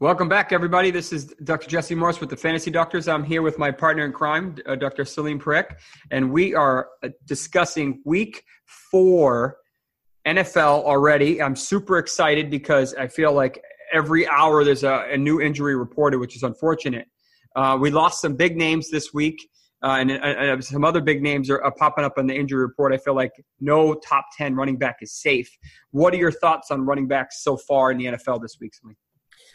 Welcome back, everybody. This is Dr. Jesse Morse with the Fantasy Doctors. I'm here with my partner in crime, uh, Dr. Selene Parekh, and we are uh, discussing week four NFL already. I'm super excited because I feel like every hour there's a, a new injury reported, which is unfortunate. Uh, we lost some big names this week, uh, and, and, some other big names are, are, popping up on the injury report. I feel like no top 10 running back is safe. What are your thoughts on running backs so far in the NFL this week, Selene?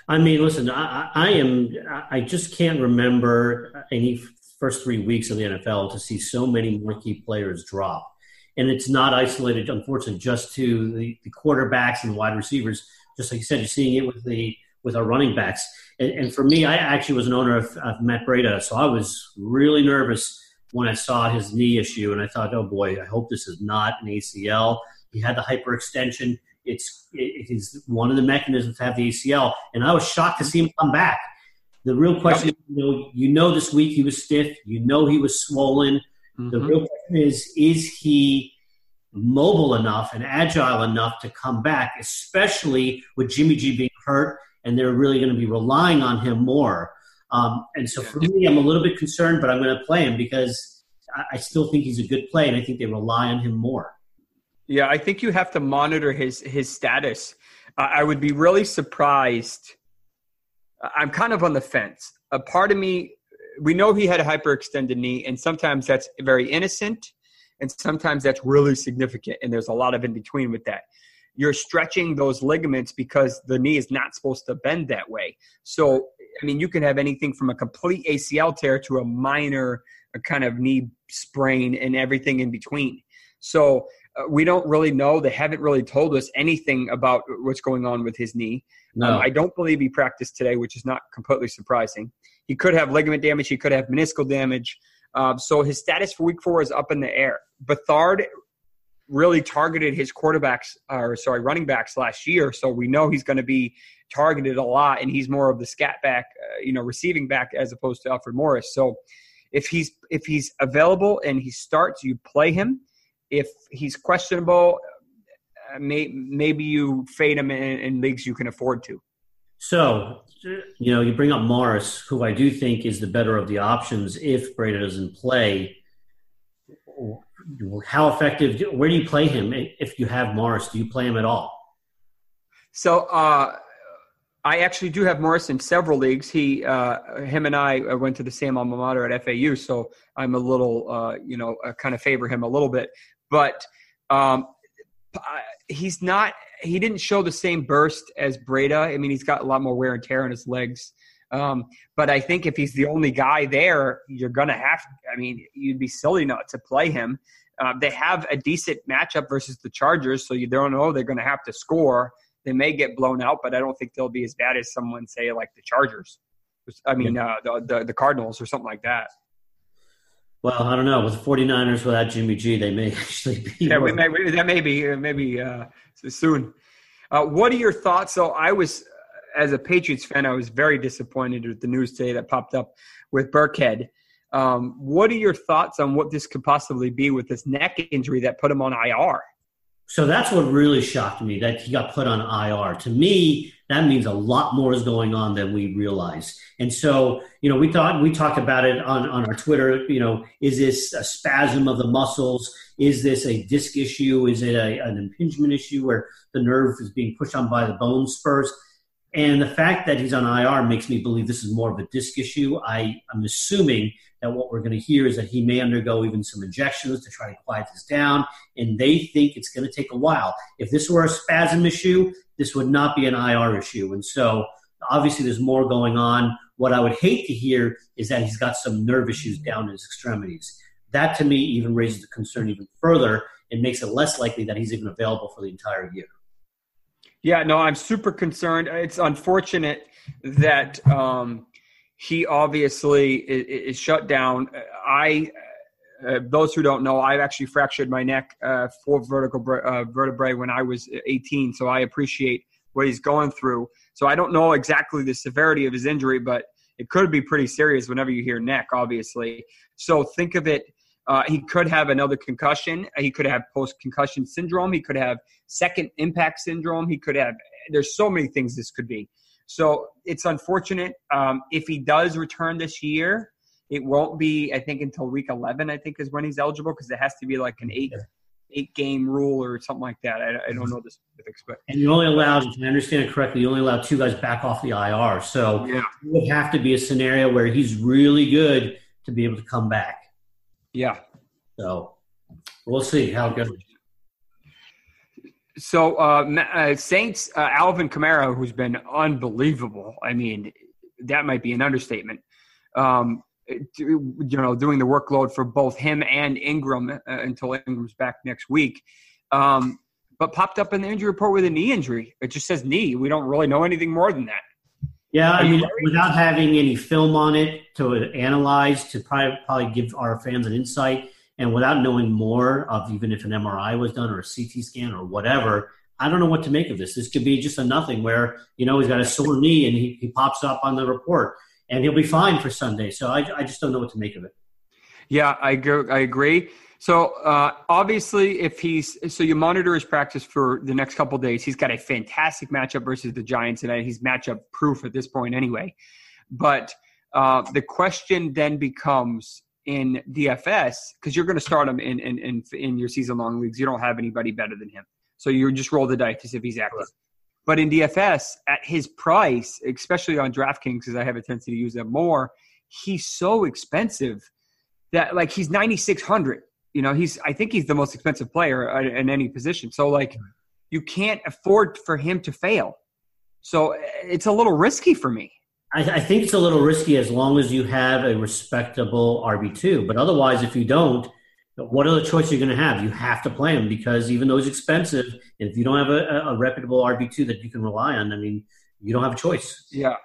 I mean, listen, I, I am. I just can't remember any first three weeks of the NFL to see so many rookie players drop, and it's not isolated, unfortunately, just to the, the quarterbacks and wide receivers. Just like you said, you're seeing it with the with our running backs. And, and for me, I actually was an owner of, of Matt Breida, so I was really nervous when I saw his knee issue, and I thought, oh boy, I hope this is not an ACL. He had the hyperextension it's it is one of the mechanisms to have the ACL, and I was shocked to see him come back. The real question, yep. you know, you know, this week he was stiff. You know, he was swollen. Mm-hmm. The real question is, is he mobile enough and agile enough to come back, especially with Jimmy G being hurt, and they're really going to be relying on him more. Um, and so for me, I'm a little bit concerned, but I'm going to play him because I, I still think he's a good play, and I think they rely on him more. Yeah, I think you have to monitor his his status. I would be really surprised. I'm kind of on the fence. A part of me, we know he had a hyperextended knee, and sometimes that's very innocent, and sometimes that's really significant, and there's a lot of in between with that. You're stretching those ligaments because the knee is not supposed to bend that way. So, I mean, you can have anything from a complete ACL tear to a minor a kind of knee sprain and everything in between. So uh, we don't really know. They haven't really told us anything about what's going on with his knee. No. Um, I don't believe he practiced today, which is not completely surprising. He could have ligament damage. He could have meniscal damage. Um, so his status for week four is up in the air. Beathard really targeted his quarterbacks, or sorry, running backs last year. So we know he's going to be targeted a lot, and he's more of the scat back, uh, you know, receiving back as opposed to Alfred Morris. So if he's if he's available and he starts, you play him if he's questionable, uh, may, maybe you fade him in, in leagues you can afford to. So, you know, you bring up Morris, who I do think is the better of the options if Breida doesn't play. How effective? Where do you play him if you have Morris? Do you play him at all? So, uh, I actually do have Morris in several leagues. He, uh, him, and I went to the same alma mater at FAU, so I'm a little, uh, you know, kind of favor him a little bit but um, he's not. He didn't show the same burst as Breida. I mean, he's got a lot more wear and tear on his legs. Um, but I think if he's the only guy there, you're gonna have. I mean, you'd be silly not to play him. Uh, they have a decent matchup versus the Chargers, so you don't know they're going to have to score. They may get blown out, but I don't think they'll be as bad as someone say like the Chargers. I mean, uh, the, the the Cardinals or something like that. Well, I don't know. With the 49ers without Jimmy G, they may actually be. Yeah, we may, that may be uh, maybe uh, soon. Uh, what are your thoughts? So I was, as a Patriots fan, I was very disappointed with the news today that popped up with Burkhead. Um, what are your thoughts on what this could possibly be with this neck injury that put him on IR? So that's what really shocked me that he got put on IR. To me, that means a lot more is going on than we realize. And so, you know, we thought we talked about it on, on our Twitter. You know, is this a spasm of the muscles? Is this a disc issue? Is it a, an impingement issue where the nerve is being pushed on by the bone spurs? And the fact that he's on IR makes me believe this is more of a disc issue. I, I'm assuming that what we're going to hear is that he may undergo even some injections to try to quiet this down, and they think it's going to take a while. If this were a spasm issue, this would not be an IR issue. And so obviously there's more going on. What I would hate to hear is that he's got some nerve issues down in his extremities. That to me even raises the concern even further and makes it less likely that he's even available for the entire year. Yeah, no, I'm super concerned. It's unfortunate that um, he obviously is, is shut down. I, uh, those who don't know, I've actually fractured my neck, uh, four vertical uh, vertebrae when I was 18. So I appreciate what he's going through. So I don't know exactly the severity of his injury, but it could be pretty serious whenever you hear neck, obviously. So think of it. Uh, he could have another concussion. He could have post concussion syndrome. He could have second impact syndrome. He could have, there's so many things this could be. So it's unfortunate. Um, if he does return this year, it won't be, I think, until week 11, I think, is when he's eligible because it has to be like an eight eight game rule or something like that. I, I don't know the specifics, but and you only allowed, if I understand it correctly, you only allowed two guys back off the IR. So yeah. it would have to be a scenario where he's really good to be able to come back. Yeah. So we'll see how it goes. So uh, uh, Saints uh, Alvin Kamara, who's been unbelievable. I mean, that might be an understatement. Um, you know, doing the workload for both him and Ingram uh, until Ingram's back next week. Um, but popped up in the injury report with a knee injury. It just says knee. We don't really know anything more than that. Yeah, I mean, without having any film on it to analyze, to probably, probably give our fans an insight, and without knowing more of even if an MRI was done or a CT scan or whatever, I don't know what to make of this. This could be just a nothing where, you know, he's got a sore knee and he, he pops up on the report and he'll be fine for Sunday. So I, I just don't know what to make of it. Yeah, I go, I agree. So uh, obviously, if he's so you monitor his practice for the next couple days. He's got a fantastic matchup versus the Giants tonight. He's matchup proof at this point, anyway. But uh, the question then becomes in DFS because you're going to start him in in in, in your season long leagues. You don't have anybody better than him, so you just roll the dice to see if he's active. But in DFS, at his price, especially on DraftKings, because I have a tendency to use them more, he's so expensive that like he's 9600 you know he's i think he's the most expensive player uh, in any position. So like you can't afford for him to fail. So it's a little risky for me. I, I think it's a little risky as long as you have a respectable rb2 but otherwise if you don't what other choice are you going to have? You have to play him because even though he's expensive, and if you don't have a, a reputable RB two that you can rely on, I mean, you don't have a choice. Yeah,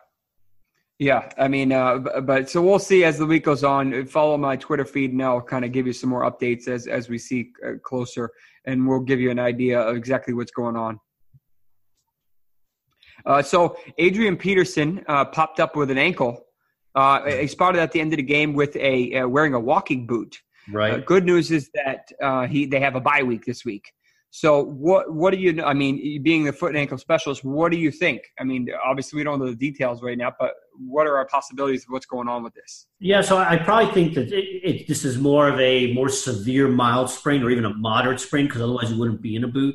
yeah. I mean, uh, but so we'll see as the week goes on. Follow my Twitter feed, and I'll kind of give you some more updates as as we see uh, closer, and we'll give you an idea of exactly what's going on. Uh, so Adrian Peterson uh, popped up with an ankle. Uh, he spotted at the end of the game with a uh, wearing a walking boot. Right. Uh, good news is that uh, he they have a bye week this week. So what what do you? I mean, being the foot and ankle specialist, what do you think? I mean, obviously we don't know the details right now, but what are our possibilities of what's going on with this? Yeah, so I probably think that it, it, this is more of a more severe mild sprain or even a moderate sprain because otherwise you wouldn't be in a boot.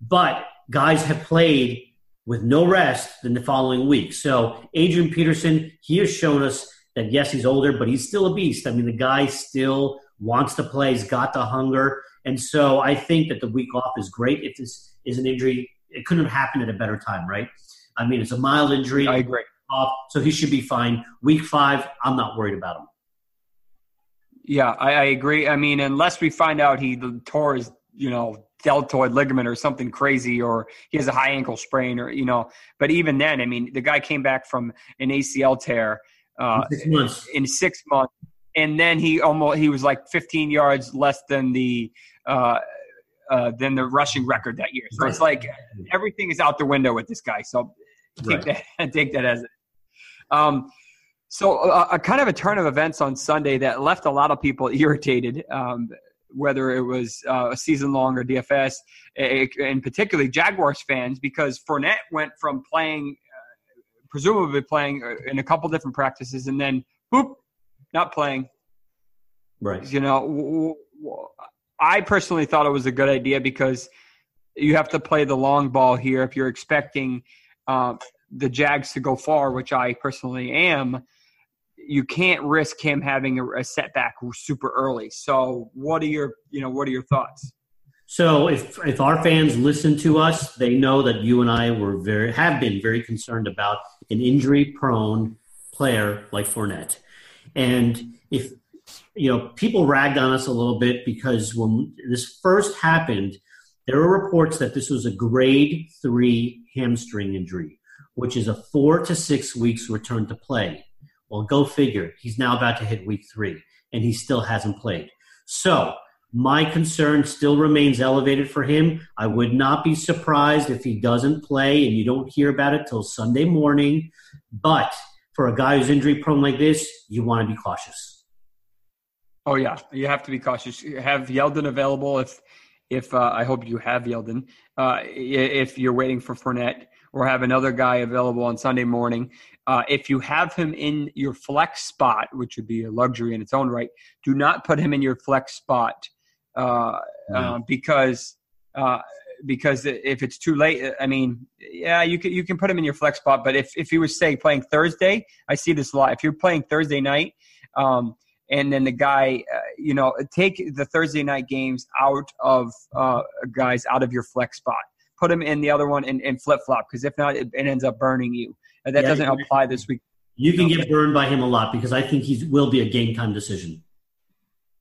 But guys have played with no rest in the following week. So Adrian Peterson, he has shown us that yes, he's older, but he's still a beast. I mean, the guy still wants to play, he's got the hunger. And so I think that the week off is great. If this is an injury, it couldn't have happened at a better time, right? I mean, it's a mild injury. I agree. Off, so he should be fine. Week five, I'm not worried about him. Yeah, I, I agree. I mean, unless we find out he tore his, you know, deltoid ligament or something crazy, or he has a high ankle sprain, or you know. But even then, I mean, the guy came back from an ACL tear uh, in six months. In six months and then he almost he was like 15 yards less than the uh, uh, than the rushing record that year. So right. it's like everything is out the window with this guy. So take right. that take that as it. Um, so uh, a kind of a turn of events on Sunday that left a lot of people irritated. Um, whether it was uh, a season long or DFS, and particularly Jaguars fans, because Fournette went from playing, uh, presumably playing uh, in a couple different practices, and then boop, not playing. Right. You know, I personally thought it was a good idea because you have to play the long ball here if you're expecting uh, the Jags to go far, which I personally am. You can't risk him having a, a setback super early. So, what are your you know what are your thoughts? So if if our fans listen to us, they know that you and I were very have been very concerned about an injury prone player like Fournette. And if you know, people ragged on us a little bit because when this first happened, there were reports that this was a grade three hamstring injury, which is a four to six weeks return to play. Well, go figure. He's now about to hit week three, and he still hasn't played. So, my concern still remains elevated for him. I would not be surprised if he doesn't play and you don't hear about it till Sunday morning. But for a guy who's injury prone like this, you want to be cautious. Oh yeah, you have to be cautious. Have Yeldon available if if uh, I hope you have Yeldon. Uh, if you're waiting for Fournette or have another guy available on Sunday morning. Uh, if you have him in your flex spot, which would be a luxury in its own right, do not put him in your flex spot uh, uh, because uh, because if it's too late, I mean, yeah, you can you can put him in your flex spot. But if if he was say playing Thursday, I see this a lot. If you're playing Thursday night, um, and then the guy, uh, you know, take the Thursday night games out of uh, guys out of your flex spot. Put him in the other one and, and flip flop because if not, it, it, ends up burning you. And that yeah, doesn't apply this week. You can get burned by him a lot because I think he will be a game time decision.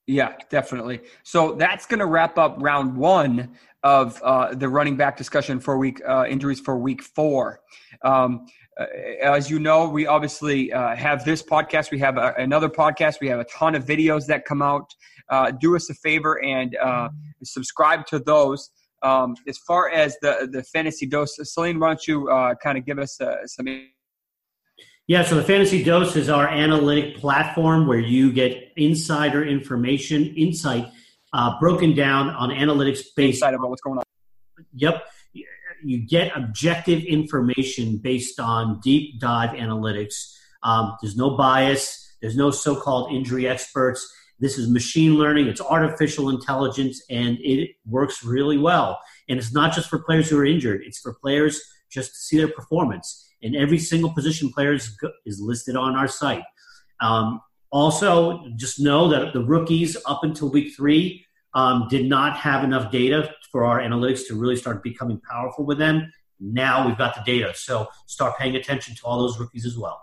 Yeah, definitely. So that's going to wrap up round one of uh, the running back discussion for week uh, injuries for week four. Um, uh, as you know, we obviously uh, have this podcast. We have a, another podcast. We have a ton of videos that come out. Uh, do us a favor and uh, subscribe to those. Um, as far as the the fantasy dose, Selene, why don't you kind of give us some yeah, so the Fantasy Dose is our analytic platform where you get insider information, insight uh, broken down on analytics based on what's going on. Yep, you get objective information based on deep dive analytics. Um, there's no bias. There's no so-called injury experts. This is machine learning. It's artificial intelligence, and it works really well. And it's not just for players who are injured. It's for players just to see their performance and every single position player is, is listed on our site. Um, also, just know that the rookies up until week three um, did not have enough data for our analytics to really start becoming powerful with them. Now we've got the data, so start paying attention to all those rookies as well.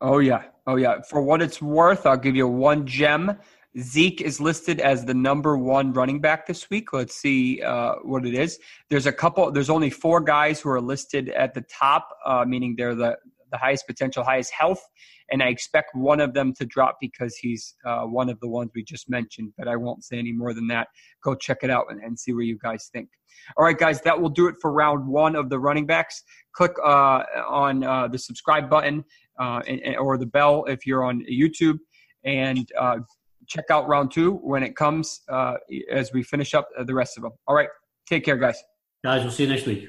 Oh yeah, oh yeah. For what it's worth, I'll give you one gem Zeke is listed as the number one running back this week. Let's see uh, what it is. There's a couple. There's only four guys who are listed at the top, uh, meaning they're the the highest potential, highest health, and I expect one of them to drop because he's uh, one of the ones we just mentioned. But I won't say any more than that. Go check it out and, and see where you guys think. All right, guys, that will do it for round one of the running backs. Click uh, on uh, the subscribe button uh, and, or the bell if you're on YouTube and check out round two when it comes uh, as we finish up the rest of them. All right. Take care, guys. Guys, we'll see you next week.